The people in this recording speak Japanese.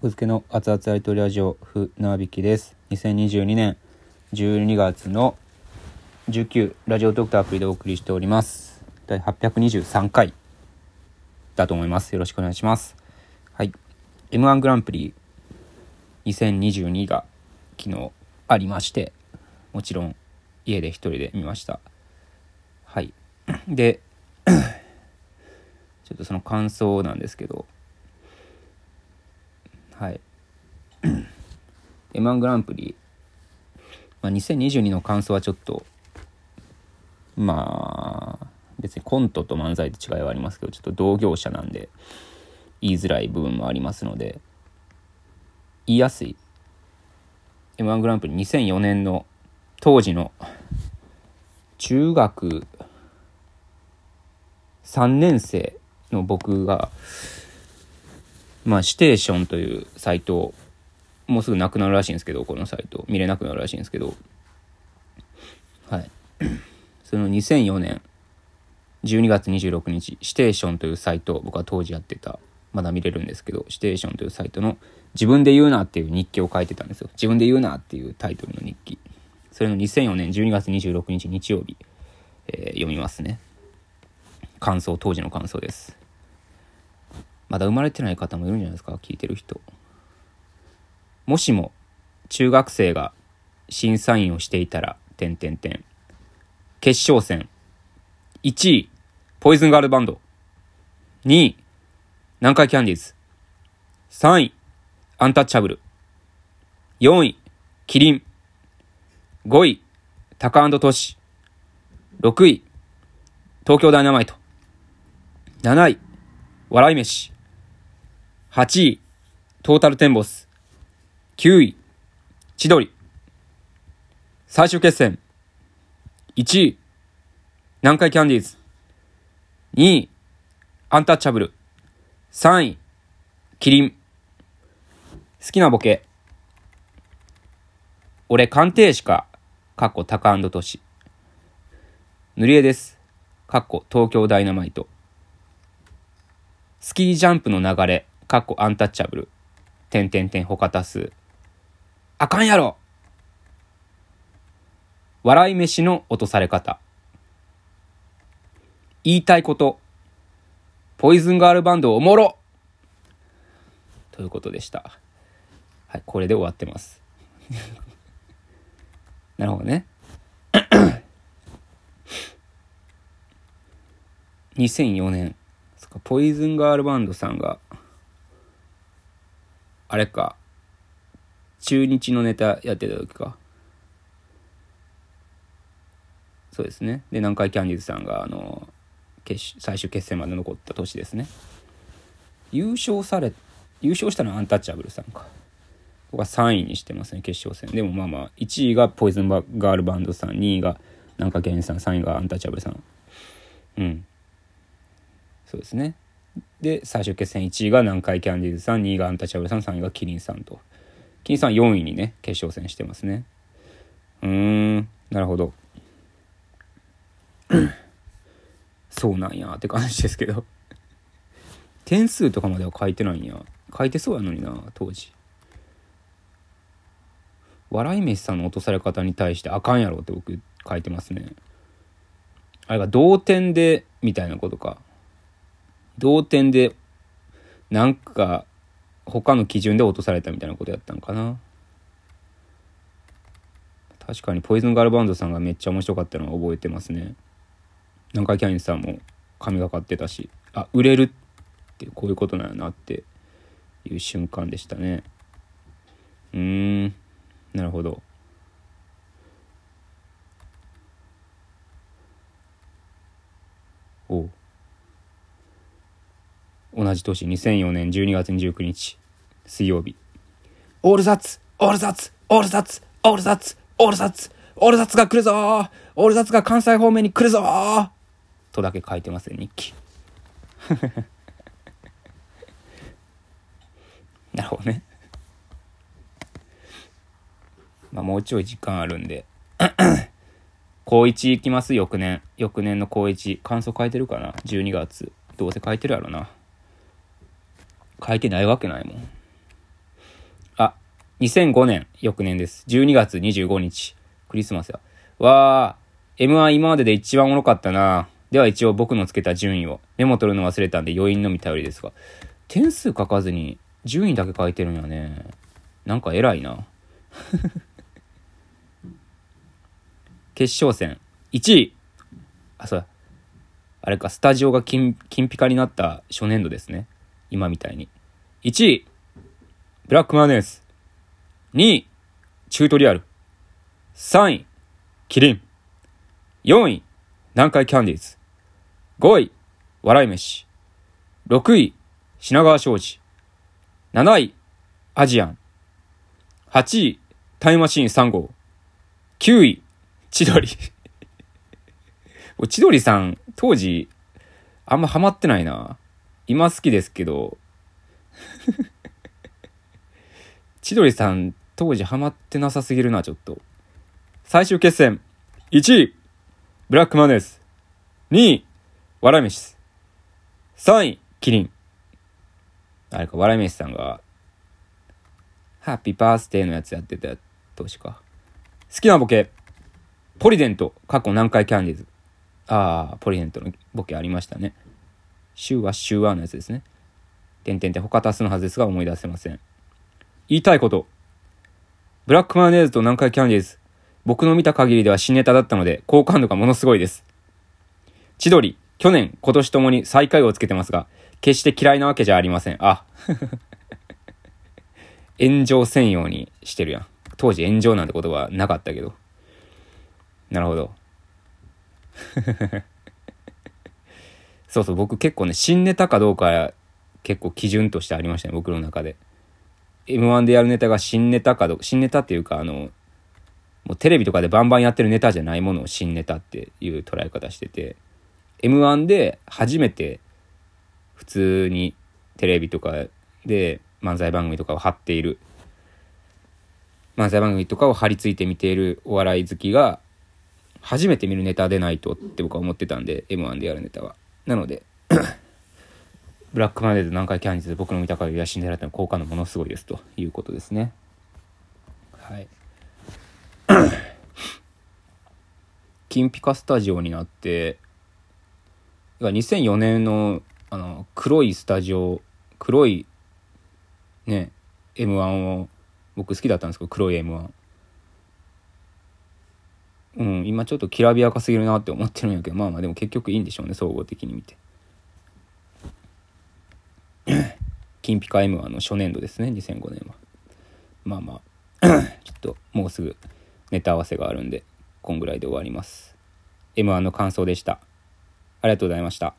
格付けの熱々アイトラジオふなびきです。2022年12月の19ラジオドクターアプリでお送りしております。第823回だと思います。よろしくお願いします。はい。M1 グランプリ2022が昨日ありましてもちろん家で一人で見ました。はい。で ちょっとその感想なんですけどはい。M1 グランプリ、まあ、2022の感想はちょっとまあ別にコントと漫才って違いはありますけどちょっと同業者なんで言いづらい部分もありますので言いやすい。M1 グランプリ2004年の当時の中学3年生の僕がまあ、ステーションというサイト、もうすぐなくなるらしいんですけど、このサイト。見れなくなるらしいんですけど、はい。その2004年12月26日、ステーションというサイト、僕は当時やってた、まだ見れるんですけど、ステーションというサイトの自分で言うなっていう日記を書いてたんですよ。自分で言うなっていうタイトルの日記。それの2004年12月26日日曜日、えー、読みますね。感想、当時の感想です。まだ生まれてない方もいるんじゃないですか聞いてる人。もしも中学生が審査員をしていたら、点点点。決勝戦。1位、ポイズンガールバンド。2位、南海キャンディーズ。3位、アンタッチャブル。4位、キリン。5位、タカトシ。6位、東京ダイナマイト。7位、笑い飯。8位、トータルテンボス。9位、千鳥。最終決戦。1位、南海キャンディーズ。2位、アンタッチャブル。3位、キリン。好きなボケ。俺、鑑定士か。かっこタカトシ。塗り絵です。かっこ東京ダイナマイト。スキージャンプの流れ。かっこアンタッチャブル。てんてんてん他多数。あかんやろ笑い飯の落とされ方。言いたいこと。ポイズンガールバンドおもろということでした。はい、これで終わってます。なるほどね。2004年。ポイズンガールバンドさんがあれか、中日のネタやってた時か。そうですね。で、南海キャンディーズさんが、あの、決最終決戦まで残った年ですね。優勝され、優勝したのはアンタッチャブルさんか。僕は3位にしてますね、決勝戦。でもまあまあ、1位がポイズンガールバンドさん、2位が南海キャンディーズさん、3位がアンタッチャブルさん。うん。そうですね。で、最終決戦1位が南海キャンディーズさん、2位がアンタッチャブルさん、3位がキリンさんと。キリンさん4位にね、決勝戦してますね。うーん、なるほど。そうなんやって感じですけど。点数とかまでは書いてないんや。書いてそうやのにな、当時。笑い飯さんの落とされ方に対してあかんやろって僕書いてますね。あれが同点で、みたいなことか。同点で、なんか、他の基準で落とされたみたいなことやったんかな。確かに、ポイズンガールバンドさんがめっちゃ面白かったのは覚えてますね。南海キャインさんも髪がかってたし、あ、売れるってこういうことなんやなっていう瞬間でしたね。うーん、なるほど。同じ年2004年12月29日水曜日。オールザッツオールザッツオールザッツオールザッツオールザッツオールザッツが来るぞオールザッツが関西方面に来るぞとだけ書いてますよ日記。なるほどね。まあもうちょい時間あるんで。高1行きます翌年。翌年の高1感想書いてるかな？12月。どうせ書いてるやろな。書いてないわけないもん。あ2005年、翌年です。12月25日。クリスマスや。わー、M1 今までで一番おもろかったな。では一応僕のつけた順位を。メモ取るの忘れたんで余韻のみ頼りですが。点数書かずに順位だけ書いてるんやね。なんか偉いな。決勝戦。1位。あ、そうあれか、スタジオが金、金ピカになった初年度ですね。今みたいに。1位。ブラックマヨネーズ。2位。チュートリアル。3位。キリン。4位。南海キャンディーズ。5位。笑い飯。6位。品川庄司。7位。アジアン。8位。タイムマシーン3号。9位。千鳥。千鳥さん、当時、あんまハマってないな。今好きですけど。千鳥さん、当時ハマってなさすぎるな、ちょっと。最終決戦。1位、ブラックマネーズ。2位、笑い飯。3位、キリン。あれか、笑い飯さんが、ハッピーバースデーのやつやってた年か。好きなボケ、ポリデント、過去南海キャンディーズ。ああ、ポリデントのボケありましたね。週は週はのやつですね。点々って他足すのはずですが思い出せません。言いたいこと。ブラックマヨネーズと南海キャンディーズ。僕の見た限りでは新ネタだったので、好感度がものすごいです。千鳥、去年、今年ともに最下位をつけてますが、決して嫌いなわけじゃありません。あ。炎上専用にしてるやん。当時炎上なんて言葉なかったけど。なるほど。そうそう、僕結構ね、新ネタかどうか結構基準としてありましたね、僕の中で。M1 でやるネタが新ネタかどうか、新ネタっていうか、あの、もうテレビとかでバンバンやってるネタじゃないものを新ネタっていう捉え方してて、M1 で初めて普通にテレビとかで漫才番組とかを貼っている、漫才番組とかを貼り付いて見ているお笑い好きが初めて見るネタでないとって僕は思ってたんで M1 でやるネタはなので。ブラックマネーズ南海キャンディーズで僕の見た限りはシンデレラの効果のものすごいですということですね。はい。金ピカスタジオになって2004年のあの黒いスタジオ黒いね M1 を僕好きだったんですけど黒い M1 うん、今ちょっときらびやかすぎるなって思ってるんやけど、まあまあでも結局いいんでしょうね、総合的に見て。金ピカ M はの初年度ですね、2005年は。まあまあ ちょっともうすぐネタ合わせがあるんで、こんぐらいで終わります。M1 の感想でした。ありがとうございました。